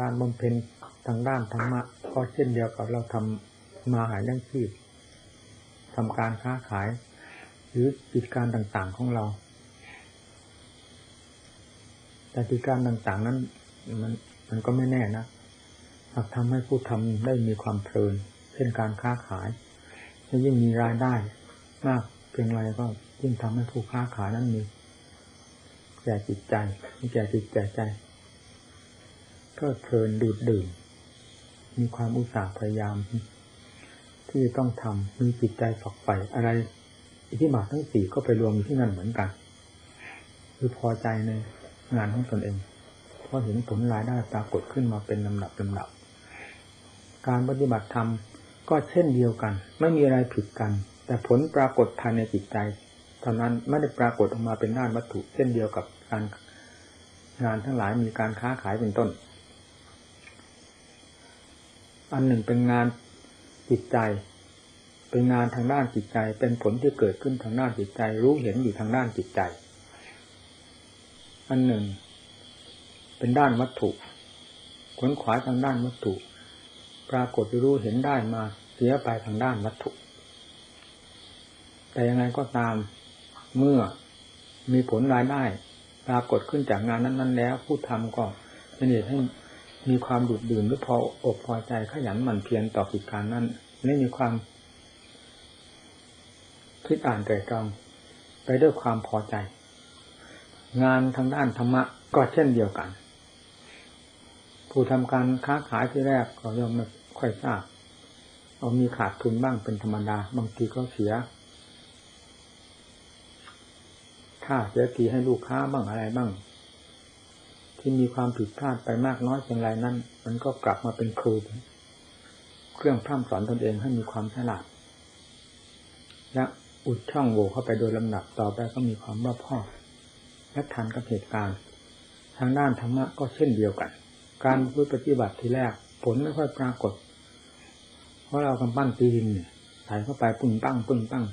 การบำเพ็ญทางด้านธรรมะก็เช่นเดียวกับเราทำมาหาเลี้ยงชีพทำการค้าขาย หรือกิจการต่างๆของเรา แต่กิจการต่างๆนั้น มันมันก็ไม่แน่นะหากทำให้ผู้ทำได้มีความเพลินเช่นการค้าขายยิ่งมีรายได้ มากเพียงไรก็ยิ่งทำให้ผู้ค้าขายนั้นมีแก่จิตใจมีแก่จิตแก่ใจ ก็เพลินดูดดื่ม มีความอุตสาห์พยายาม ที่ต้องทำมีจิตใจฝักใฝ่อะไร อิทธิบาททั้งสี่ก็ไปรวมอยู่ที่นั่นเหมือนกัน คือพอใจในงานของตนเองเพราะเห็นผลรายได้ปรากฏขึ้นมาเป็นลำดับลำดับ การปฏิบัติธรรมก็เช่นเดียวกัน ไม่มีอะไรผิดกัน แต่ผลปรากฏภายในจิตใจเท่านั้นไม่ได้ปรากฏออกมาเป็นด้านวัตถุ เช่นเดียวกับการงานทั้งหลายมีการค้าขายเป็นต้น อันหนึ่งเป็นงานจิตใจ เป็นงานทางด้านจิตใจ เป็นผลที่เกิดขึ้นทางด้านจิตใจ รู้เห็นอยู่ทางด้านจิตใจ อันหนึ่ง เป็นด้านวัตถุขวนขวายทางด้านวัตถุ ปรากฏรู้เห็นได้มาเสียไปทางด้านวัตถุ แต่ยังไงก็ตามเมื่อมีผลรายได้ ปรากฏขึ้นจากงานนั้น ๆ แล้ว ผู้ทำก็เป็นเหตุให้ มีความดุดดื่นหรือพออกพอใจขยันหมั่นเพียรต่อกิจการนั้นไม่มีความ คิดอ่านแต่ตรองไปด้วยความพอใจ งานทางด้านธรรมะก็เช่นเดียวกัน ผู้ทำการค้าขายที่แรกก็ย่อมไม่ค่อยทราบเอามีขาดทุนบ้างเป็นธรรมดา บางทีก็เสียค่าเสียทีให้ลูกค้าบ้างอะไรบ้าง ที่มีความผิดพลาดไปมากน้อยเพียงไรนั้น มันก็กลับมาเป็นครู เครื่องพร่ำสอนตนเองให้มีความฉลาด และอุดช่องโหว่เข้าไปโดยลำดับต่อไปก็มีความรอบคอบและทันกับเหตุการณ์ ทางด้านธรรมะก็เช่นเดียวกัน การปฏิบัติทีแรก ผลไม่ค่อยปรากฏ เพราะเรากำปั้นตีดินใส่เข้าไปปึ้งปั้งปึ้งปั้ง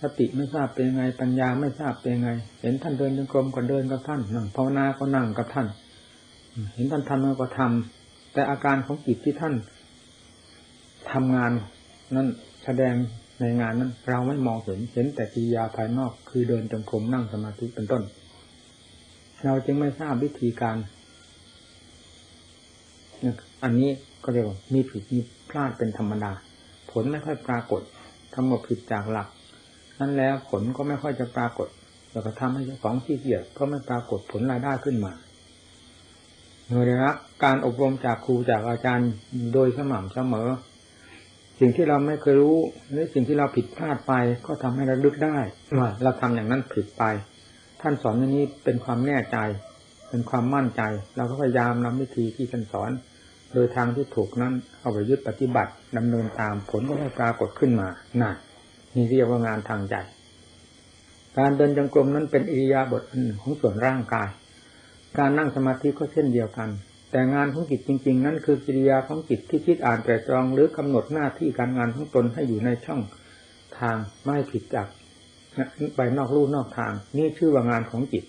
สติไม่ทราบเป็นไงปัญญาไม่ทราบเป็นไง เห็นท่านเดินจงกรมก็เดินกับท่านนั่งภาวนาก็นั่งกับท่าน เห็นท่านทำก็ทำแต่อาการของจิตที่ท่านทำงานนั้นแสดงในงานนั้น เราไม่มองเห็นเห็นแต่กิริยาภายนอกคือเดินจงกรมนั่งสมาธิเป็นต้น เราจึงไม่ทราบวิธีการอันนี้ก็เรียกว่ามีผิดมีพลาดเป็นธรรมดา ผลไม่ค่อยปรากฏทั้งหมดผิดจากหลัก นั้นแล้วผลก็ไม่ค่อยจะปรากฏ แล้วก็ทำให้เจ้าของที่เกียจก็ไม่ปรากฏผลรายได้ขึ้นมา เมื่อได้รับการอบรมจากครูจากอาจารย์โดยสม่ำเสมอ สิ่งที่เราไม่เคยรู้หรือสิ่งที่เราผิดพลาดไปก็ทำให้ราลึกได้ว่าเราทำอย่างนั้นผิดไป ท่านสอนอย่างนี้เป็นความแน่ใจ เป็นความมั่นใจ เราก็พยายามนำวิธีที่ท่านสอน โดยทางที่ถูกนั้นเอาไปยึดปฏิบัติดำเนินตามผลก็ไม่ปรากฏขึ้นมานั่นนี่เรียกว่างานทางใจการเดินจงกรมนั้นเป็นอิริยาบถของส่วนร่างกาย การนั่งสมาธิก็เช่นเดียวกัน แต่งานของจิตจริง ๆ นั้นคือกิริยาของจิตที่คิดอ่านแต่ตรองหรือกำหนดหน้าที่การงานของตนให้อยู่ในช่องทางไม่ผิดจากไปนอกลู่นอกทาง นี่ชื่อว่างานของจิต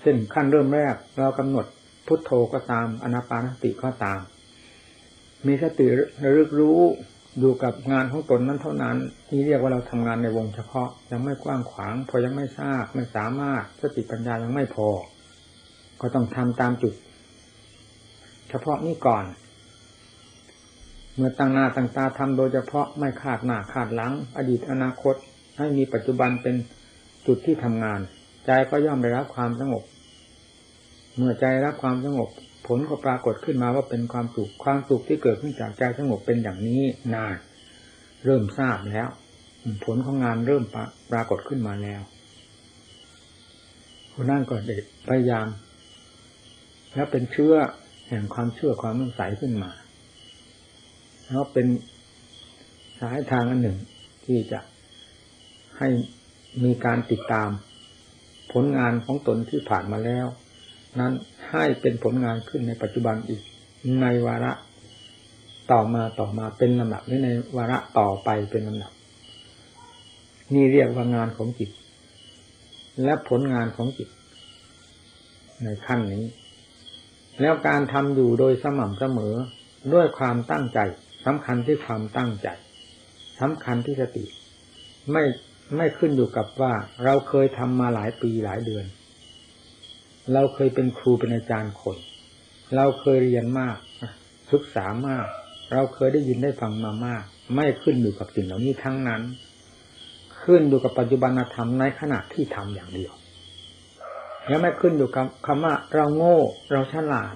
เช่นขั้นเริ่มแรกเรากำหนดพุทโธก็ตามอนาปานสติก็ตาม มีสติระลึกรู้อยู่กับงานของตนนั้นเท่านั้นนี่เรียกว่าเราทำงานในวงเฉพาะยังไม่กว้างขวาง พอยังไม่ทราบไม่สามารถสติปัญญายังไม่พอ ก็ต้องทำตามจุด เฉพาะนี้ก่อน เมื่อตั้งหน้าตั้งตาทำโดยเฉพาะไม่ขาดหน้าขาดหลัง อดีตอนาคต ให้มีปัจจุบันเป็นจุดที่ทำงาน ใจก็ย่อมได้รับความสงบ เมื่อใจรับความสงบ ผลก็ปรากฏขึ้นมาว่าเป็นความสุขความสุขที่เกิดขึ้นจากใจสงบเป็นอย่างนี้นานเริ่มทราบแล้ว ผลของงานเริ่มปรากฏขึ้นมาแล้วคนนั่นก็เด็ดพยายาม แล้วเป็นเชื่อแห่งความเชื่อความมั่นใสขึ้นมา แล้วเป็นสายทางอันหนึ่งที่จะให้มีการติดตามผลงานของตนที่ผ่านมาแล้ว นั้นให้เป็นผลงานขึ้นในปัจจุบันอีกในวาระต่อมาต่อมาเป็นลำดับหรือในวาระต่อไปเป็นลำดับ นี่เรียกว่างานของจิต และผลงานของจิต ในขั้นนี้ แล้วการทำอยู่โดยสม่ำเสมอด้วยความตั้งใจสำคัญที่ความตั้งใจสำคัญที่สติ ไม่ไม่ขึ้นอยู่กับว่าเราเคยทำมาหลายปีหลายเดือน เราเคยเป็นครูเป็นอาจารย์คน เราเคยเรียนมากศึกษามาก เราเคยได้ยินได้ฟังมามาก ไม่ขึ้นอยู่กับสิ่งเหล่านี้ทั้งนั้น ขึ้นอยู่กับปัจจุบันธรรมในขณะที่ทำอย่างเดียว แล้วไม่ขึ้นอยู่กับคำว่าเราโง่ เราฉลาด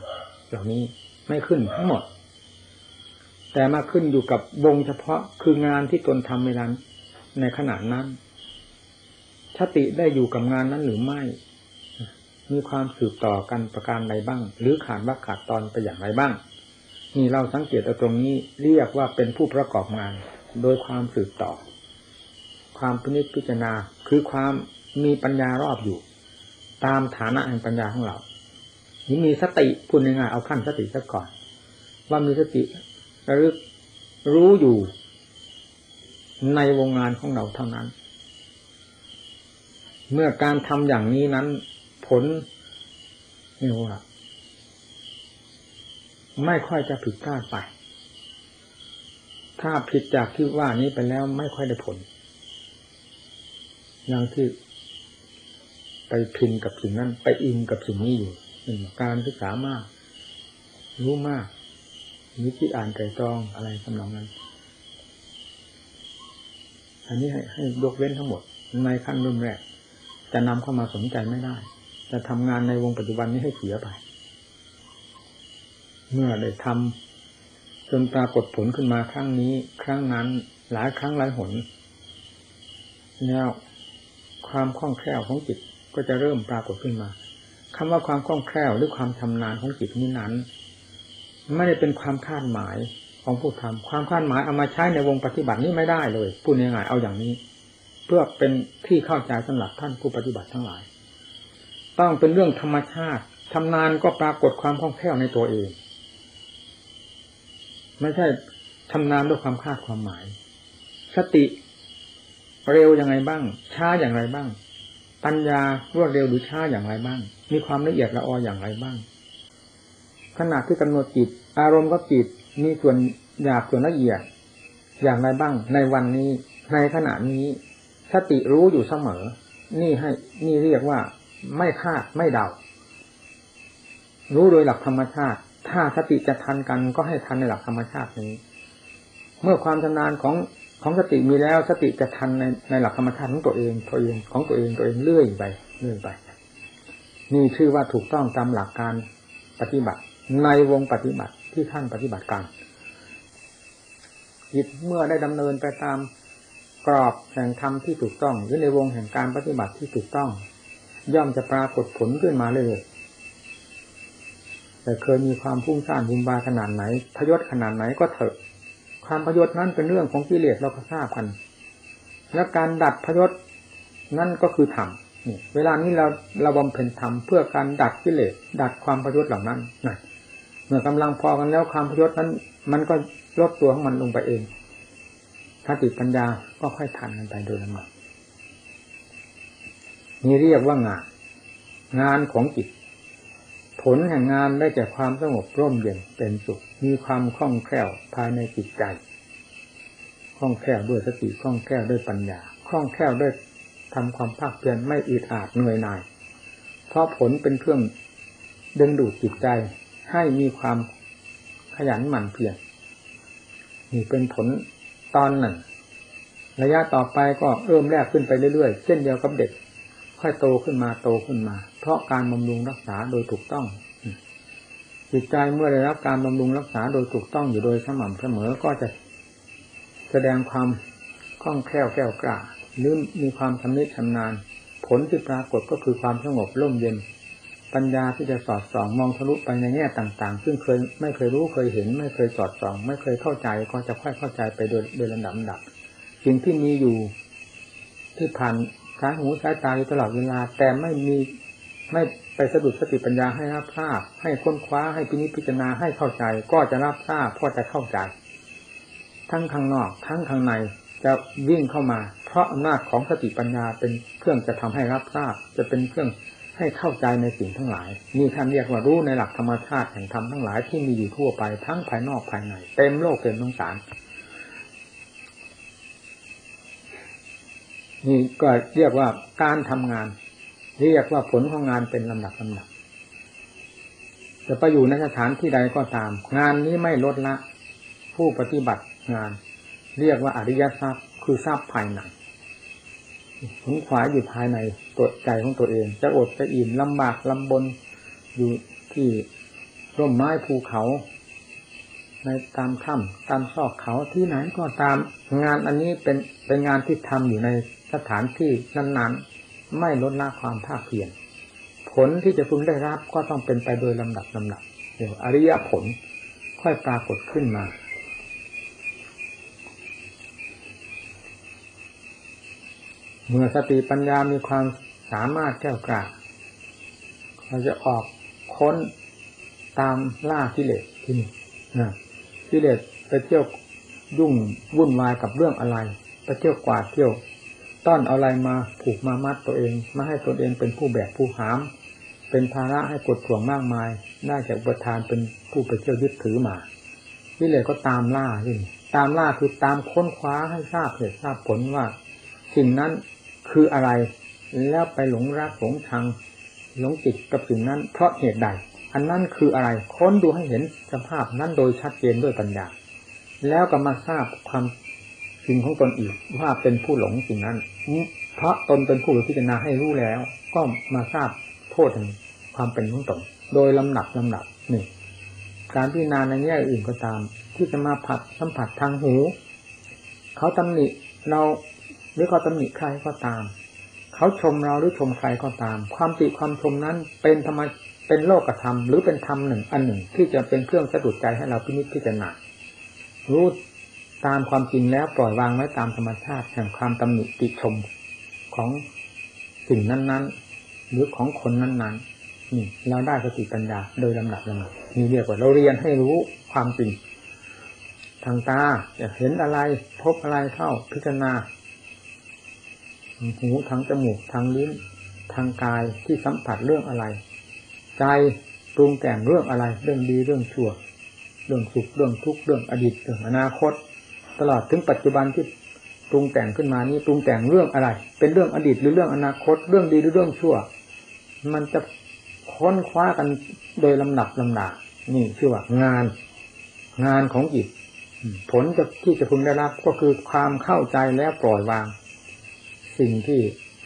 เหล่านี้ไม่ขึ้นทั้งหมด แต่มาขึ้นอยู่กับวงเฉพาะคืองานที่ตนทำในนั้นในขณะนั้นสติได้อยู่กับงานนั้นหรือไม่ มีความสืบต่อกันประการใดบ้าง หรือขาดว่าขาดตอนไปอย่างไรบ้าง นี่เราสังเกตตรงนี้เรียกว่าเป็นผู้ประกอบงาน โดยความสืบต่อ ความพินิจพิจารณาคือความมีปัญญารอบอยู่ ตามฐานะแห่งปัญญาของเรานี่มีสติพูดง่ายๆเอาขั้นสติซะก่อน ว่ามีสติระลึกรู้อยู่ในวงงานของเราเท่านั้น เมื่อการทำอย่างนี้นั้น ผลนี่ว่าไม่ค่อยจะผิดพลาดไป ถ้าผิดจากที่ว่านี้ไปแล้วไม่ค่อยได้ผล อย่างที่ พินกับสิ่งนั้น ไปอินกับสิ่งนี้อยู่การศึกษามาก รู้มากนิจิอ่านใจตรองอะไรสำหรับนั้น อันนี้ให้ให้ยกเว้นทั้งหมด ในขั้นรุ่นแรก จะนำเข้ามาสนใจไม่ได้ จะทำงานในวงปัจจุบันนี้ให้เสียไป เมื่อได้ทำจนปรากฏผลขึ้นมาครั้งนี้ ครั้งนั้น หลายครั้งหลายหน แล้วความคล่องแคล่วของจิต ก็จะเริ่มปรากฏขึ้นมาคำว่าความคล่องแคล่วหรือความชำนาญของจิตนี้นั้น ไม่ได้เป็นความคาดหมายของผู้ทำความคาดหมายเอามาใช้ในวงปฏิบัตินี้ไม่ได้เลยพูดง่ายๆเอาอย่างนี้ เพื่อเป็นที่เข้าใจสำหรับท่านผู้ปฏิบัติทั้งหลาย ต้องเป็นเรื่องธรรมชาติชำนาญก็ปรากฏความคล่องแคล่วในตัวเอง ไม่ใช่ชำนาญด้วยความคาดความหมาย สติเร็วยังไงบ้าง ช้าอย่างไรบ้าง ปัญญารวดเร็วหรือช้าอย่างไรบ้าง มีความละเอียดละอออย่างไรบ้าง ขณะที่กำหนดจิต อารมณ์ก็จิตมีส่วนหยาบส่วนละเอียด อย่างไรบ้าง ในวันนี้ ในขณะนี้สติรู้อยู่เสมอ นี่ให้ นี่เรียกว่า ไม่คาดไม่เดา รู้โดยหลักธรรมชาติ ถ้าสติจะทันกันก็ให้ทันในหลักธรรมชาตินี้ เมื่อความชำนาญของ ของสติมีแล้วสติจะทันในในหลักธรรมชาติของตัวเองตัวเองของตัวเองตัวเองเรื่อยไปเรื่อยไป นี่ชื่อว่าถูกต้องตามหลักการปฏิบัติ ในวงปฏิบัติที่ท่านปฏิบัติการจิตเมื่อได้ดำเนินไปตามกรอบแห่งธรรมที่ถูกต้องหรือในวงแห่งการปฏิบัติที่ถูกต้อง ย่อมจะปรากฏผลขึ้นมาเลยแต่เคยมีความพุ่งสร้างบุญบาขนาดไหนพยศขนาดไหนก็เถอะ ความพยศนั้นเป็นเรื่องของกิเลสเราก็ทราบกันและการดัดพยศนั่นก็คือธรรมเวลานี้เราเราบำเพ็ญธรรมเพื่อการดัดกิเลสดัดความพยศเหล่านั้นนะเมื่อกำลังพอกันแล้วความพยศนั้น มันก็ลดตัวของมันลงไปเองถ้าติปัญญาก็ค่อยทันกันไปโดยลำดับนี่เรียกว่างาน งานของจิต ผลแห่งงานได้แก่ความสงบร่มเย็นเป็นสุข มีความคล่องแคล่วภายในจิตใจคล่องแคล่วด้วยสติคล่องแคล่วด้วยปัญญาคล่องแคล่วด้วยทำความภาคเพียรไม่อึดอาดเหนื่อยหน่าย เพราะผลเป็นเครื่องดึงดูดจิตใจ ให้มีความขยันหมั่นเพียรนี่เป็นผลตอนหนึ่ง ระยะต่อไปก็เริ่มแรกขึ้นไปเรื่อยๆ เช่นเดียวกับเด็ก ค่อยโตขึ้นมาโตขึ้นมา เพราะการบำรุงรักษาโดยถูกต้อง จิตใจเมื่อได้รับการบำรุงรักษาโดยถูกต้องอยู่โดยสม่ำเสมอก็จะแสดงความคล่องแคล่วแก้วกล้าหรือมีความชำนิชำนาญ ผลที่ปรากฏก็คือความสงบร่มเย็น ปัญญาที่จะสอดส่องมองทะลุไปในแง่ต่างๆ ซึ่งเคยไม่เคยรู้เคยเห็น ไม่เคยสอดส่อง ไม่เคยเข้าใจก็จะค่อยเข้าใจไปโดยโดยลำดับดับสิ่งที่มีอยู่ที่ผ่านายหูสายตาอยู่ตลอดเวลา แต่ไม่มีไม่ไปสะดุดสติปัญญาให้รับทราบ ให้ค้นคว้าให้พินิจพิจารณาให้เข้าใจ ก็จะรับทราบก็จะเข้าใจ ทั้งข้างนอก ทั้งข้างในจะวิ่งเข้ามา เพราะอำนาจของสติปัญญาเป็นเครื่องจะทำให้รับทราบ จะเป็นเครื่องให้เข้าใจในสิ่งทั้งหลายนี่ท่านเรียกว่ารู้ในหลักธรรมชาติแห่งธรรมทั้งหลายที่มีอยู่ทั่วไปทั้งภายนอกภายในเต็มโลกเต็มสงสาร นี่ก็เรียกว่าการทำงาน เรียกว่าผลของงานเป็นลำดับลำดับจะไปอยู่ในสถานที่ใดก็ตาม งานนี้ไม่ลดละ ผู้ปฏิบัติงาน เรียกว่าอริยทรัพย์ คือทรัพย์ภายในขนขวายอยู่ภายในตัวใจของตัวเอง จะอดจะอิ่มลำบากลำบนอยู่ที่ร่มไม้ภูเขา ในตามถ้ำตามซอกเขาที่ไหนก็ตาม งานอันนี้เป็นเป็นงานที่ทำอยู่ใน สถานที่นั้นๆ ไม่ลดละความภาคเพียรผลที่จะพึงได้รับก็ต้องเป็นไปโดยลำดับลำดับเดี๋ยวอริยผลค่อยปรากฏขึ้นมา เมื่อสติปัญญามีความสามารถแก้วกล้าเราจะออกค้นตามล่ากิเลสที่นี่นะกิเลสไปเที่ยวยุ่งวุ่นวายกับเรื่องอะไร ไปเที่ยวกวาดเที่ยว ต้อนเอาอะไรมาผูกมามัดตัวเองมาให้ตนเองเป็นผู้แบกผู้หาม เป็นภาระให้กดข่วงมากมาย ได้จากประทานเป็นผู้ไปเที่ยวยึดถือมากิเลสก็ตามล่าที่นี่ตามล่าคือตามค้นคว้าให้ทราบเหตุทราบผลว่า สิ่งนั้นคืออะไร แล้วไปหลงรักหลงชังหลงจิตกับสิ่งนั้น เพราะเหตุใด อันนั้นคืออะไร ค้นดูให้เห็นสภาพนั้นโดยชัดเจนด้วยปัญญา แล้วก็มาทราบความ จริงของตนอีกว่าเป็นผู้หลงสิ่งนั้นเพราะตนเป็นผู้พิจารณาให้รู้แล้ว ก็มาทราบโทษแห่งความเป็นของตนโดยลำหนับลำหนับนี่งการพิจารณาในแง่อื่นก็ตาม ที่จะมาผัดสัมผัสทางหูเขาตำหนิเราหรือเขาตำหนิใครก็ตาม เขาชมเราหรือชมใครก็ตาม ความติความชมนั้นเป็นธรรมเป็นโลกธรรมหรือเป็นธรรมหนึ่งอันหนึ่งที่จะเป็นเครื่องสะดุดใจให้เราพินิจพิจารณารู้ ตามความจริงแล้วปล่อยวางไว้ตามธรรมชาติแห่งความตำหนิติชมของสิ่งนั้นๆ หรือของคนนั้นๆนี่เราได้สติปัญญาโดยลำดับลำดับนี่เรียกว่าเราเรียนให้รู้ความจริง ทางตาจะเห็นอะไรพบอะไรเข้าพิจารณาหูทางจมูกทางลิ้นทางกายที่สัมผัสเรื่องอะไร ใจปรุงแต่งเรื่องอะไร เรื่องดีเรื่องชั่ว เรื่องสุขเรื่องทุกข์เรื่องอดีตเรื่องอนาคต ตลอดถึงปัจจุบันที่ปรุงแต่งขึ้นมานี้ปรุงแต่งเรื่องอะไร เป็นเรื่องอดีตหรือเรื่องอนาคต เรื่องดีหรือเรื่องชั่ว มันจะค้นคว้ากันโดยลำดับลำดานี่ชื่อว่างาน งานของจิตผลจะที่จะพึงได้รับก็คือความเข้าใจและปล่อยวาง สิ่งที่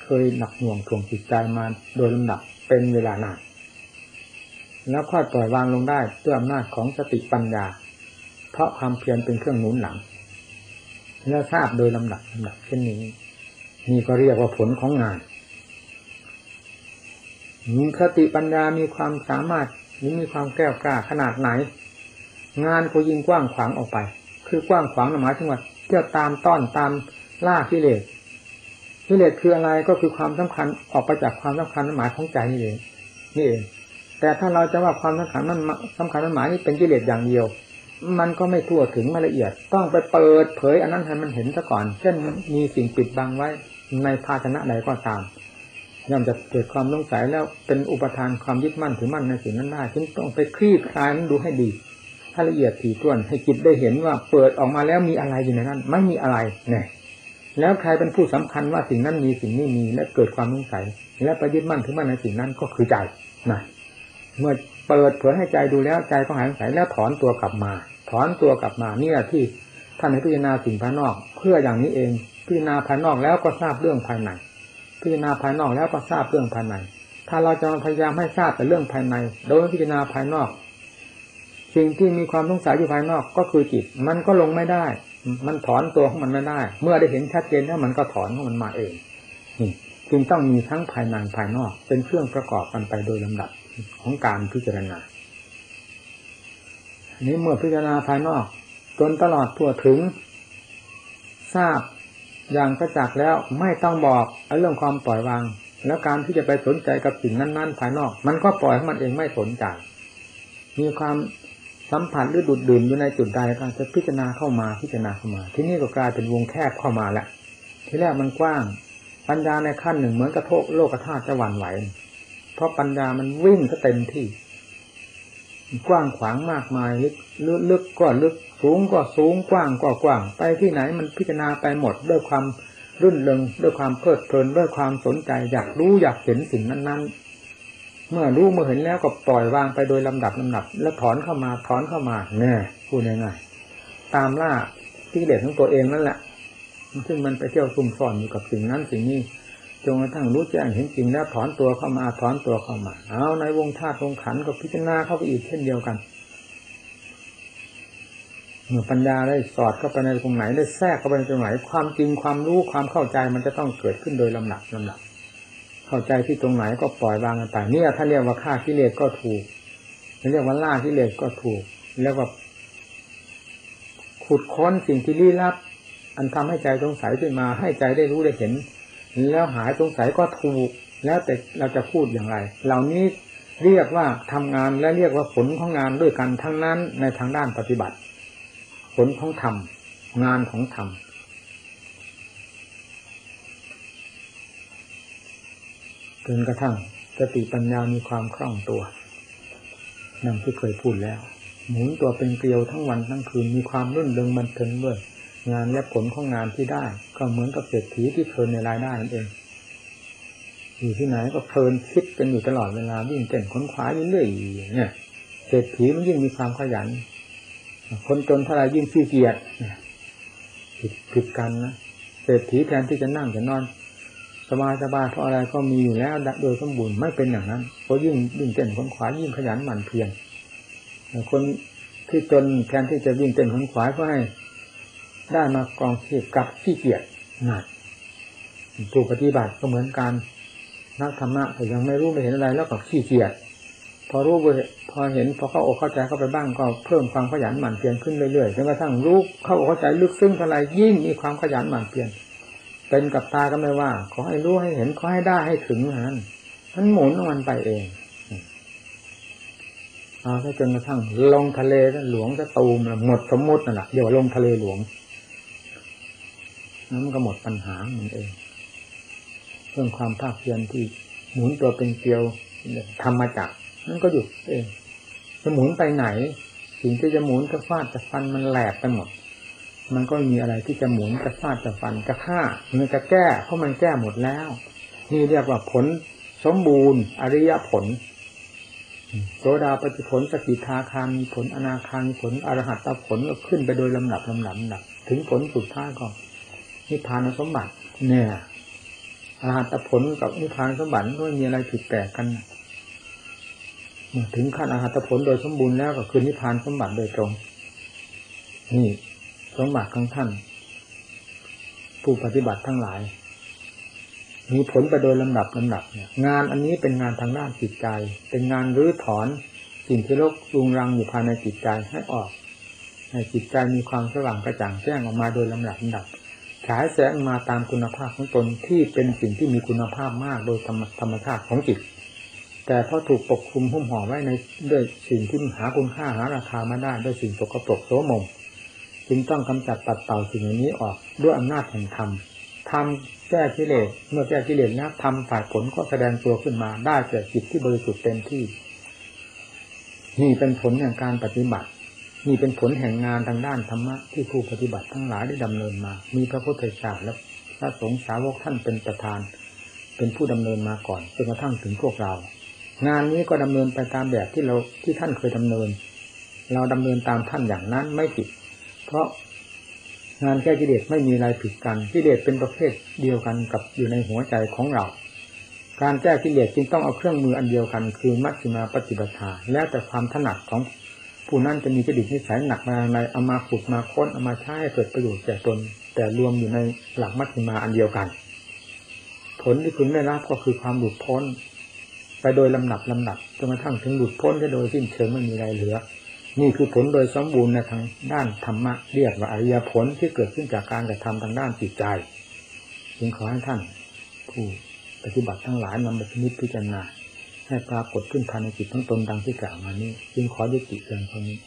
เคยหนักหน่วงถ่วงจิตใจมาโดยลำดับเป็นเวลานานแล้วค่อยปล่อยวางลงได้ด้วยอำนาจของสติปัญญา เพราะความเพียรเป็นเครื่องหนุนหลัง แล้วทราบโดยลำดับลำดับเช่นนี้ นี่ก็เรียกว่าผลของงานมีสติปัญญามีความสามารถหรือมีความแก้วกล้าขนาดไหน งานก็ยิ่งกว้างขวางออกไป คือกว้างขวางหมายถึงว่าเที่ยวตามต้อนตามล่ากิเลสกิเลสคืออะไรก็คือความสำคัญออกไปจากความสำคัญหมายของใจนี่เองนี่เองแต่ถ้าเราจะว่าความสำคัญมันสำคัญหมายนี่เป็นกิเลสอย่างเดียว มันก็ไม่ทั่วถึงมาละเอียด ต้องไปเปิดเผยอันนั้นให้มันเห็นซะก่อน เช่นมีสิ่งปิดบังไว้ในภาชนะใดก็ตามย่อมจะเกิดความสงสัยแล้วเป็นอุปทานความยึดมั่นถือมั่นในสิ่งนั้นได้จึงต้องไปคลี่คลายนั้นดูให้ดีถ้าละเอียดถี่ถ้วนให้จิตได้เห็นว่าเปิดออกมาแล้วมีอะไรอยู่ในนั้น ไม่มีอะไรเนี่ยแล้วใครเป็นผู้สำคัญว่าสิ่งนั้นมีสิ่งนี้มีและเกิดความสงสัย และไปยึดมั่นถือมั่นในสิ่งนั้นก็คือใจนะเมื่อ เปิดเผยให้ใจดูแล้วใจก็หายสงสัยแล้วถอนตัวกลับมา ถอนตัวกลับมาเนี่ยที่ท่านให้พิจารณาสิ่งภายนอก เพื่ออย่างนี้เองพิจารณาภายนอกแล้วก็ทราบเรื่องภายในพิจารณาภายนอกแล้วก็ทราบเรื่องภายใน ถ้าเราจะพยายามให้ทราบแต่เรื่องภายใน โดยพิจารณาภายนอก สิ่งที่มีความสงสัยอยู่ภายนอกก็คือจิต มันก็ลงไม่ได้ มันถอนตัวของมันไม่ได้ เมื่อได้เห็นชัดเจนแล้วมันก็ถอนของมันมาเองนี่จึงต้องมีทั้งภายในภายนอก เป็นเครื่องประกอบกันไปโดยลำดับ ของการพิจารณาอันนี้เมื่อพิจารณาภายนอก จนตลอดทั่วถึง ทราบอย่างประจักแล้วไม่ต้องบอกเรื่องความปล่อยวาง แล้วการที่จะไปสนใจกับสิ่งนั้น ๆ ภายนอก มันก็ปล่อยให้มันเองไม่สนใจ มีความสัมผัสหรือดุดดื่มอยู่ในจุดใดก็จะพิจารณาเข้ามาพิจารณาเข้ามา ที่นี่ก็กลายเป็นวงแคบเข้ามาแหละที่แรกมันกว้าง ปัญญาในขั้นหนึ่งเหมือนกระโทกโลกธาตุจะหวั่นไหว เพราะปัญญามันวิ่งก็เต็มที่ กว้างขวางมากมายลึกลึกก็ลึกสูงก็สูงกว้างก็กว้าง ไปที่ไหนมันพิจารณาไปหมดด้วยความรื่นเริงด้วยความเพลิดเพลินด้วยความสนใจ อยากรู้อยากเห็นสิ่งนั้น ๆ เมื่อรู้เมื่อเห็นแล้วก็ปล่อยวางไปโดยลำดับลำดับ แล้วถอนเข้ามาถอนเข้ามาแน่พูดง่ายๆตามล่าที่เด็ดของตัวเองนั่นแหละซึ่งมันไปเที่ยวซุ่มซ่อนอยู่กับสิ่งนั้นสิ่งนี้ จนกระทั่งรู้แจ้งเห็นจริงแล้วถอนตัวเข้ามาถอนตัวเข้ามา เอาในวงธาตุวงขันก็พิจารณาเข้าไปอีกเช่นเดียวกันเมื่อปัญญาได้สอดเข้าไปในตรงไหนได้แทรกเข้าไปในตรงไหน ความจริงความรู้ความเข้าใจมันจะต้องเกิดขึ้นโดยลำดับลำดับเข้าใจที่ตรงไหนก็ปล่อยวางกันไปเนี่ยถ้าเรียกว่าฆ่ากิเลสก็ถูกเรียกว่าล่ากิเลสก็ถูกแล้วก็ขุดค้นสิ่งที่ลี้ลับ อันทำให้ใจสงสัยขึ้นมาให้ใจได้รู้ได้เห็น แล้วหายสงสัยก็ถูก แล้วแต่เราจะพูดอย่างไร เหล่านี้เรียกว่าทำงานและเรียกว่าผลของงานด้วยกันทั้งนั้นในทางด้านปฏิบัติ ผลของธรรมงานของธรรมจนกระทั่งสติปัญญามีความคล่องตัวนั่นที่เคยพูดแล้ว หมุนตัวเป็นเกลียวทั้งวันทั้งคืนมีความรื่นเริงมันเทิงด้วย งานและผลของงานที่ได้ ก็เหมือนกับเศรษฐีที่เพลินในรายได้นั่นเอง อยู่ที่ไหนก็เพลินคิดกันอยู่ตลอดเวลาวิ่งเต้นค้นคว้าเรื่อยๆเนี่ยเศรษฐีมันยิ่งมีความขยัน คนจนเท่าไรยิ่งขี้เกียจผิดผิดกันนะเศรษฐีแทนที่จะนั่งจะนอนสบายสบายเพราะอะไรก็มีอยู่แล้วโดยสมบูรณ์ไม่เป็นอย่างนั้นเพราะยิ่งยิ่งเต้นค้นคว้ายิ่งขยันหมั่นเพียรคนที่จนแทนที่จะวิ่งเต้นค้นคว้าก็ให้ ได้มากองเทียบกับขี้เกียจหนักผู้ปฏิบัติก็เหมือนกันนักธรรมะแต่ยังไม่รู้ไม่เห็นอะไรแล้วก็ขี้เกียจพอรู้พอเห็นพอเข้าอกเข้าใจเข้าไปบ้างก็เพิ่มความขยันหมั่นเพียรขึ้นเรื่อยๆจนกระทั่งรู้เข้าอกเข้าใจลึกซึ้งเท่าไรยิ่งมีความขยันหมั่นเพียรเป็นกับตาก็ไม่ว่า ขอให้รู้ให้เห็นขอให้ได้ให้ถึงนั้นมันหมุนมันไปเองเอาถ้าจนกระทั่งลงทะเลหลวงจะตูมหมดสมมตินั่นแหละเดี๋ยวลงทะเลหลวง นั้นก็หมดปัญหามันเองเรื่องความภาคเพียรที่หมุนตัวเป็นเกลียวทำมาจากนั่นก็หยุดเองจะหมุนไปไหนสิ่งที่จะหมุนจะฟาดจะฟันมันแหลกไปหมด มันก็มีอะไรที่จะหมุนจะฟาดจะฟันจะฆ่ามันจะแก้เพราะมันแก้หมดแล้ว นี่เรียกว่าผลสมบูรณ์ อริยผลโสดาปฏิผลสกิทาคามีผลอนาคามีผลอรหัตตผลก็ขึ้นไปโดยลำดับลำดับลำดับ ถึงผลสุดท้ายก็ นิพพานสมบัติ เนี่ยอรหัตผลกับนิพพานสมบัติก็มีอะไรผิดแปลกกันถึงขั้นอรหัตผลโดยสมบูรณ์แล้วก็คือนิพพานสมบัติโดยตรง นี่สมบัติของท่าน ผู้ปฏิบัติทั้งหลาย มีผลไปโดยลำดับลำดับเนี่ยงานอันนี้เป็นงานทางด้านจิตใจ เป็นงานรื้อถอนสิ่งที่โลกรุงรังอยู่ภายในจิตใจให้ออกให้จิตใจมีความสว่างกระจ่างแจ้งออกมาโดยลำดับลำดับ ฉายแสงมาตามคุณภาพของตนที่เป็นสิ่งที่มีคุณภาพมากโดยธรรมธรรมชาติของจิต แต่พอถูกปกคลุมหุ้มห่อไว้ในด้วยสิ่งที่หาคุณค่าหาราคามาได้ด้วยสิ่งตกปรกโสมม จึงต้องกำจัดตัดเต่าสิ่งนี้ออกด้วยอำนาจแห่งธรรมทำแก้กิเลสเมื่อแก้กิเลสแล้วทำฝ่ายผลก็แสดงตัวขึ้นมาได้แก่จิตที่บริสุทธิ์เต็มที่ นี่เป็นผลแห่งการปฏิบัติ นี่เป็นผลแห่งงานทางด้านธรรมะที่ผู้ปฏิบัติทั้งหลายได้ดำเนินมา มีพระพุทธเจ้าและพระสงฆ์สาวกท่านเป็นประธาน เป็นผู้ดำเนินมาก่อนจนกระทั่งถึงพวกเรา งานนี้ก็ดำเนินไปตามแบบที่เราที่ท่านเคยดำเนิน เราดำเนินตามท่านอย่างนั้นไม่ผิด เพราะงานแก้กิเลสไม่มีอะไรผิดกันกิเลสเป็นประเภทเดียวกันกับอยู่ในหัวใจของเรา การแก้กิเลสจึงต้องเอาเครื่องมืออันเดียวกัน คือมัชฌิมาปฏิปทาแล้วแต่ความถนัดของ ผู้นั้นจะมีจดิตนิสัยหนักมาในเอามาฝึกมาค้นเอามาใช้ให้เกิดประโยชน์แก่ตน แต่รวมอยู่ในหลักมัชฌิมาอันเดียวกัน ผลที่คุณได้รับก็คือความหลุดพ้น ไปโดยลำดับลำดับจนกระทั่งถึงหลุดพ้นได้โดยสิ้นเชิงไม่มีอะไรเหลือ นี่คือผลโดยสมบูรณ์ในทางด้านธรรมะเรียกว่าอริยผลที่เกิดขึ้นจากการกระทำทางด้านจิตใจจึงขอให้ท่าน ผู้ปฏิบัติทั้งหลายนำไปพินิจพิจารณา ให้ปรากฏขึ้นภายในจิตทั้งตนดังที่กล่าวมานี้ จึงขอยุติเพียงเท่านี้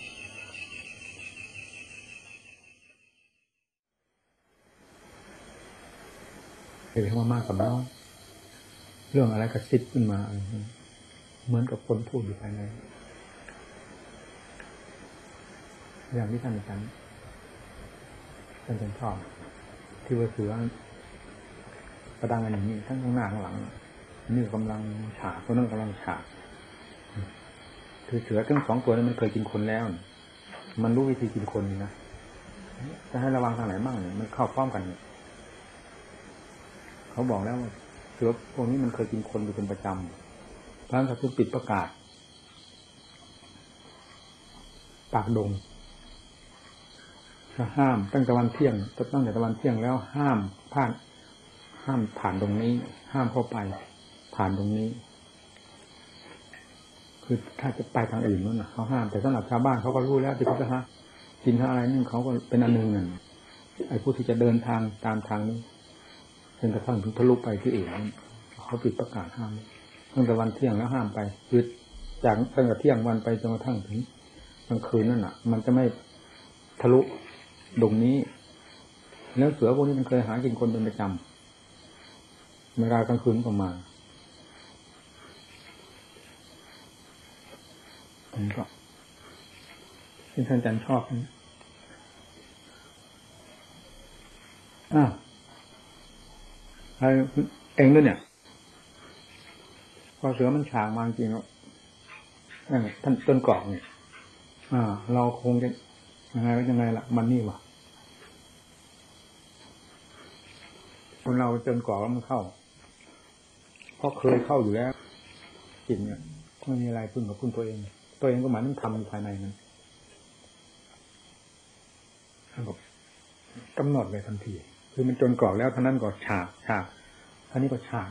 เห็นว่ามากกับน้องเรื่องอะไรกระซิบขึ้นมา เหมือนกับคนพูดอยู่ภายในอย่างที่ท่านอาจารย์ท่านเป็นชอบที่ว่าเสือประดังกันอย่างนี้ทั้งข้างหน้าข้างหลัง นี่กำลังฉากตัวนั้นกำลังฉากคือเสือทั้งสองตัวนี้มันเคยกินคนแล้ว มันรู้วิธีกินคนนะจะให้ระวังทางไหนบ้างเนี่ยมันเข้าพร้อมกันเนี่ยเขาบอกแล้วว่าเสือพวกนี้มันเคยกินคนอยู่เป็นประจำพระสัตว์ปิดประกาศ ปากดงห้ามตั้งแต่วันเที่ยงตั้งแต่ตะวันเที่ยงแล้วห้ามผ่าน ห้ามผ่านตรงนี้ ห้ามเข้าไป ผ่านตรงนี้ คือถ้าจะไปทางอื่นนั่นนะเขาห้ามแต่สำหรับชาวบ้านเขาก็รู้แล้วที่เขาจะกินหาอะไรนี่เขาก็เป็นอันหนึ่งนั่นไอ้ผู้ที่จะเดินทางตามทางนี้จนกระทั่งถึงทะลุไปที่อื่นเขาปิดประกาศห้ามตั้งแต่วันเที่ยงแล้วห้ามไปคือจากตั้งแต่เที่ยงวันไปจนกระทั่งถึงกลางคืนนั่นน่ะ มันจะไม่ทะลุดงนี้ แล้วเสือพวกนี้มันเคยหากินคนเป็นประจำเวลากลางคืนก็มา ผมก็ที่ท่านอาจารย์ชอบนะอ้าวใครเองด้วยเนี่ย พอเสือมันฉางมาจริงแล้วท่านต้นกรอกเนี่ยอ่า เราคงจะยังไงก็ยังไงล่ะ มันนี่วะคนเราจนกรอกแล้วมันเข้าเพราะเคยเข้าอยู่แล้วจิตเนี่ยไม่มีอะไรพึ่งกับพึ่งตัวเอง ตัวเองก็หมายมันทำอยู่ภายในนั้นท่านบอกกำหนดเลยทันที คือมันจนกรอกแล้วท่านั้นก็ฉากฉากท่านี้ก็ฉาก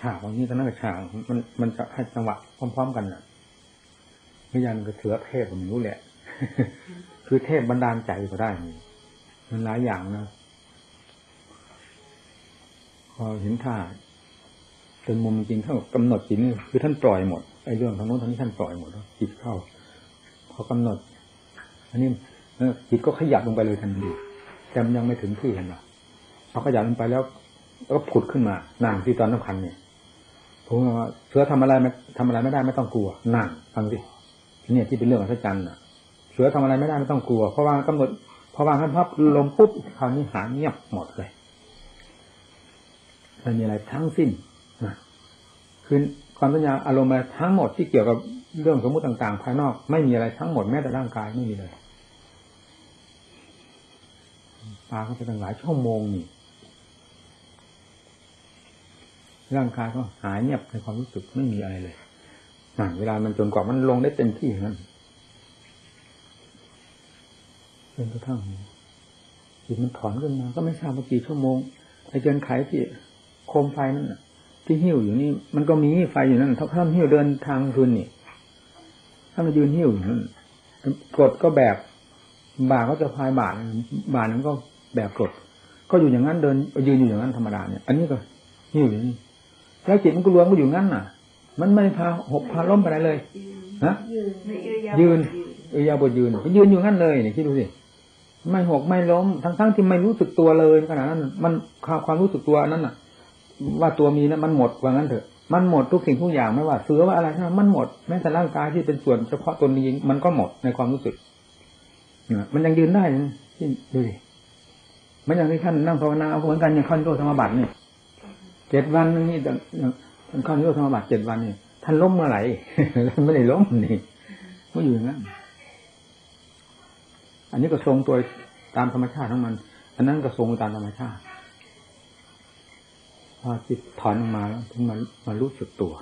ฉากอย่างนี้ท่านั้นก็ฉาก มันมันจะให้จังหวะพร้อม ๆ กันน่ะไม่ยันก็เถือเทพผมรู้แหละ คือเทพบันดาลใจก็ได้นี่มันหลายอย่างนะพอเห็นท่าจนมุมจริงเท่ากับกำหนดจิตนี่คือท่านปล่อยหมด ไอ้เรื่องทางโน้นทางนี้ท่านปล่อยหมดแล้วจิตเข้า พอกำหนด อันนี้จิตก็ขยับลงไปเลยทันทีแต่มันยังไม่ถึงที่เห็นหรอพอขยับลงไปแล้วแล้วก็ผุดขึ้นมานั่งที่ตอนสำคัญเนี่ยผมว่าเสือทำอะไรไม่ทำอะไรไม่ได้ไม่ต้องกลัวนั่งฟังสิเนี่ยที่เป็นเรื่องอัศจรรย์น่ะ เสือทำอะไรไม่ได้ไม่ต้องกลัวเพราะว่ากำหนดพอวางขั้นพับลมปุ๊บคราวนี้หายเงียบหมดเลยไม่มีอะไรทั้งสิ้นนะคือ ความสัญญาอารมณ์อะไรทั้งหมดที่เกี่ยวกับเรื่องสมมติต่างๆ ภายนอกไม่มีอะไรทั้งหมดแม้แต่ร่างกายไม่มีเลยปาเขาไปตั้งหลายชั่วโมงนี่ร่างกายก็หายเงียบในความรู้สึกไม่มีอะไรเลยนั่นเวลามันจนกว่ามันลงได้เต็มที่นั้นจนกระทั่งจิตมันถอนขึ้นมา ก็ไม่ทราบว่ากี่ชั่วโมงไอ้เจนไขที่โคมไฟนั่นน่ะ ที่หิ้วอยู่นี่ มันก็มีไฟอยู่นั่นถ้าท่านหิ้วเดินทางคืนนี่ถ้ามายืนหิ้วอยู่นั่นกดก็แบบบ่าก็จะพายบาทบาทนั้นก็แบบกด ก็อยู่อย่างนั้นเดินยืนอยู่อย่างนั้นธรรมดาเนี่ยอันนี้ก็หิ้วอยู่นี่แล้วจิตมันก็รวมก็อยู่งั้นน่ะ มันไม่พาหกพาล้มไปไหนเลยฮะยืนเออยาบทยืนยืนอยู่งั้นเลยนี่คิดดูสิไม่หกไม่ล้มทั้งทั้งที่ไม่รู้สึกตัวเลยขนาดนั้น มันความรู้สึกตัวนั้นน่ะ ว่าตัวมีนั้นมันหมดว่างั้นเถอะมันหมดทุกสิ่งทุกอย่างไม่ว่าเสือว่าอะไรทั้งนั้นมันหมดแม้แต่ร่างกายที่เป็นส่วนเฉพาะตนนี้มันก็หมดในความรู้สึกมันยังยืนได้ที่ดูดิมันอย่างที่ท่านนั่งภาวนาเหมือนกันอย่างขั้นโรธรรมบัตรนี่เจ็ดวันนี่ท่านขั้นโรธรรมบัตรเจ็ดวันนี่ท่านล้มเมื่อไหร่ท่านไม่ได้ล้มนี่ก็อยู่อย่างนั้นอันนี้ก็ทรงตัวตามธรรมชาติทั้งมัน อันนั้นก็ทรงตามธรรมชาติ พอจิตถอนออกมาแล้วถึงมามารู้สึกตัว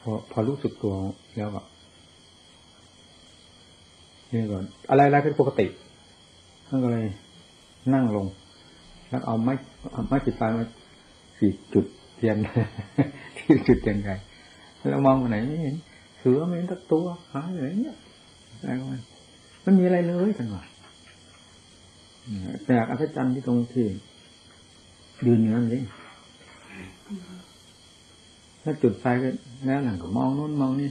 พอพอรู้สึกตัวแล้วก็นี่ก่อนอะไรอะไรเป็นปกติท่านก็เลยนั่งลง แล้วเอาไม้ไม้จิตไฟมาสี่จุดเทียนที่จุดเทียนไกแล้วมองไปไหนไม่เห็นเสือไม่เห็นตัตัวหายอะไรเงี้ยอะไรก็มันมันมีอะไรเลยกันวะแต่อัศจรรย์ที่ตรงที่ ยืนอยู่นั่นสิถ้าจุดไฟก็แล้วหลังก็มองนู้นมองนี่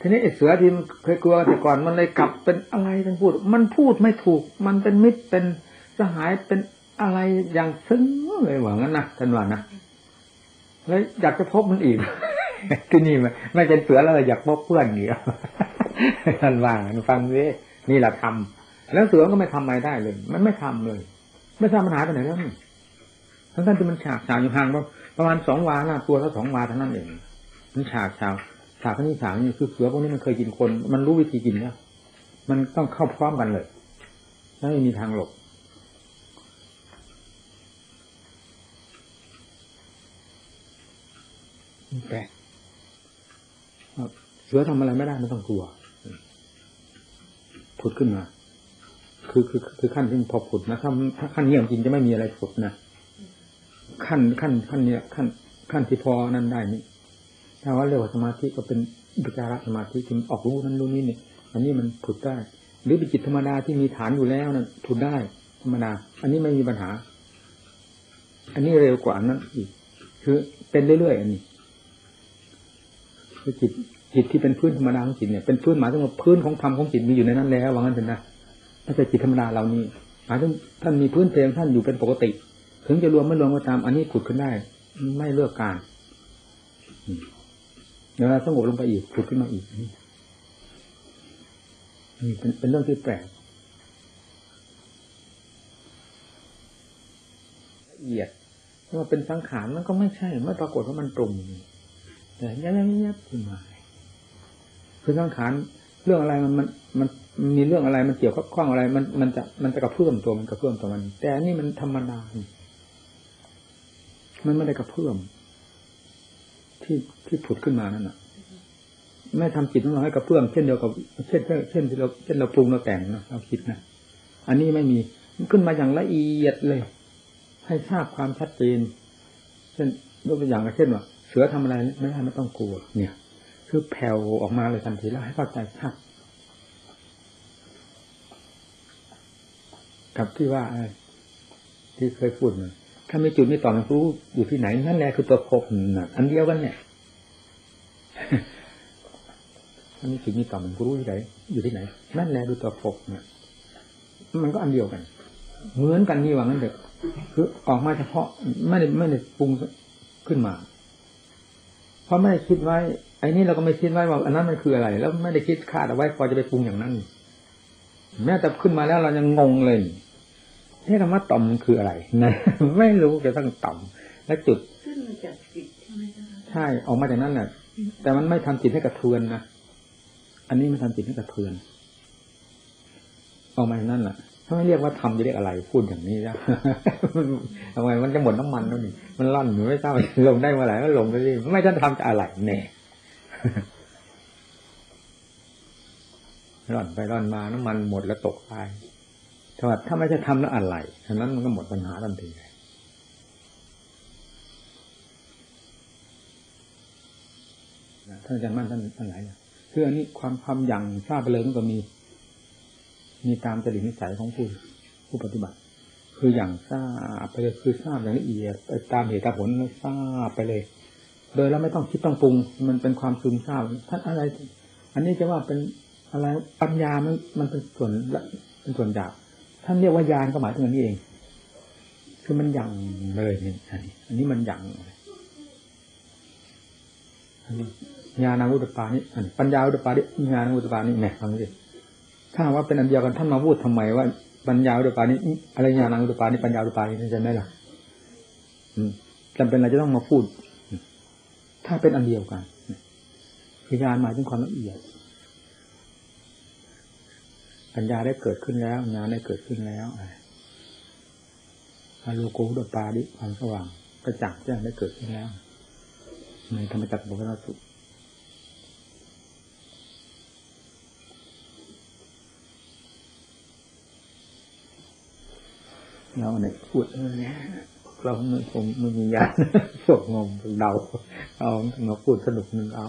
ทีนี้ไอ้เสือที่มันเคยกลัวแต่ก่อนมันเลยกลับเป็นอะไรทั้งพูด มันพูดไม่ถูก มันเป็นมิตรเป็นสหายเป็นอะไรอย่างซึ้งเลยว่างั้นนะท่านว่านะแล้วอยากจะพบมันอีกที่นี่มันไม่เป็นเสือแล้วอยากพบเพื่อนอย่างเงี้ยท่านว่าฟังดินี่แหละทำแล้วเสือก็ไม่ทำอะไรได้เลย มันไม่ทำเลย ไม่ทราบปัญหาไปไหนแล้วนี่ ทั้งท่านที่มันฉากฉากอยู่ห่างประมาณสองวาหน้าตัวละสองวาเท่านั้นเองมันฉากฉากฉากนี้ฉากนี่คือเสือพวกนี้มันเคยกินคน มันรู้วิธีกินแล้วมันต้องเข้าพร้อมกันเลยไม่มีทางหลบแปลกเสือทำอะไรไม่ได้ไม่ต้องกลัวผุดขึ้นมา คือคือคือขั้นที่พอผุดนะถ้าถ้าขั้นเยี่ยมจริงจะไม่มีอะไรผุดนะ ขั้นขั้นขั้นเนี้ยขั้นขั้นที่พอนั้นได้นี่ถ้าว่าเรียกว่าสมาธิก็เป็นอุปจารสมาธิที่ออกรู้นั้นรู้นี่เนี่ยอันนี้มันผุดได้ หรือเป็นจิตธรรมดาที่มีฐานอยู่แล้วนั้นผุดได้ธรรมดา อันนี้ไม่มีปัญหา อันนี้เร็วกว่านั้นอีก คือเป็นเรื่อยๆอันนี้คือจิตจิตที่เป็นพื้นธรรมดาของจิตเนี่ยเป็นพื้นหมายถึงว่าพื้นของธรรมของจิตมีอยู่ในนั้นแล้วว่างั้นเถอะนะไม่ใช่จิตธรรมดาเหล่านี้หมายถึงท่านมีพื้นเพลงท่านอยู่เป็นปกติ ถึงจะรวมไม่รวมก็ตามอันนี้ผุดขึ้นได้ ไม่เลือกการเดี๋ยวเราสงบลงไปอีกผุดขึ้นมาอีกนี่เป็นเป็นเรื่องที่แปลกละเอียดว่าเป็นสังขารมันก็ไม่ใช่ไม่ปรากฏว่ามันตรงแต่ยับยับยับขึ้นมาคือสังขารเรื่องอะไรมันมันมันมีเรื่องอะไรมันเกี่ยวข้องอะไร มันมันจะมันจะกระเพื่อมตัวมันกระเพื่อมตัวมัน แต่นี่มันธรรมดา มันไม่ได้กระเพื่อมที่ที่ผุดขึ้นมานั่นน่ะไม่ทำจิตของเราให้กระเพื่อมเช่นเดียวกับเช่นเช่นที่เราเช่นเราปรุงเราแต่งนะเราคิดนะอันนี้ไม่มีมันขึ้นมาอย่างละเอียดเลย ให้ทราบความชัดเจน เช่นยกตัวอย่างเช่นว่าเสือทำอะไรไม่ได้ไม่ต้องกลัว เนี่ย คือแผ่วออกมาเลยทันทีแล้วให้เข้าใจชัดกับที่ว่าที่เคยพูดมา ถ้าไม่จุดไม่ต่อมันรู้อยู่ที่ไหนนั่นแหละคือตัวภพน่ะอันเดียวกันเนี่ยถ้าไม่จุดไม่ต่อมันรู้ที่ไหนอยู่ที่ไหน นั่นแหละดูตัวภพน่ะมันก็อันเดียวกัน เหมือนกันนี่ว่างั้นเด็กคือออกมาเฉพาะไม่ได้ไม่ได้ปรุงขึ้นมา เพราะไม่ได้คิดไว้ไอ้นี่เราก็ไม่คิดไว้ว่าอันนั้นมันคืออะไร แล้วไม่ได้คิดคาดเอาไว้พอจะไปปรุงอย่างนั้นแม้แต่ขึ้นมาแล้วเรายังงงเลย นี่คำว่าต่อมคืออะไรนะไม่รู้จะต้องต่อมและจุดขึ้นมาจากจิตใช่ไหมคะใช่ออกมาจากนั้นแหละแต่มันไม่ทำจิตให้กระเทือนนะอันนี้มันทำจิตให้กระเทือนออกมาจากนั้นแหละถ้าไม่เรียกว่าทำจะเรียกอะไรพูดอย่างนี้แล้วทำไมมันจะหมดน้ำมันแล้วนี่มันร่อนหนูไม่ทราบลงได้เมื่อไหร่ก็ลงไปดิไม่ท่านทำจะอะไรแน่ร่อนไปร่อนมาน้ำมันหมดแล้วตก ถ้าถ้าไม่ใช่ทำแล้วอะไรฉะนั้นมันก็หมดปัญหาทันทีท่านอาจารย์มั่นท่านท่านไหนคืออันนี้ความความอย่างทราบไปเลยมันก็มี มีตามจริตนิสัยของผู้ผู้ปฏิบัติ คืออย่างทราบไปเลยคือทราบอย่างละเอียดไปตามเหตุตามผลทราบไปเลย โดยเราไม่ต้องคิดต้องปรุง มันเป็นความซึมซาบท่านอะไร อันนี้จะว่าเป็นอะไรปัญญามันมันเป็นส่วนเป็นส่วนหยาบ ท่านเรียกว่ายานก็หมายถึงอันนี้เอง คือมันยังเลยนี่อันนี้อันนี้มันยังอันนี้ญาณวุตปานี่อันปัญญาวุตปานี่ญาณวุตปานี่แหมฟังดิถ้าว่าเป็นอันเดียวกันท่านมาพูดทำไมว่าปัญญาวุตปานี่อะไรญาณวุตปานี่ปัญญาวุตปานี่จะได้หรอจำเป็นอะไรจะต้องมาพูด ถ้าเป็นอันเดียวกัน คือญาณหมายถึงความละเอียด ปัญญาได้เกิดขึ้นแล้วญาณได้เกิดขึ้นแล้วอาโลโกดปาดิความสว่างกระจ่างแจ้งได้เกิดขึ้นแล้วในธรรมจักรบุรสุเราเนี่ยพูดเออเนี่ยเราไม่คงไม่มียาสวดงมเดาเอามาพูดสนุกนึงเอา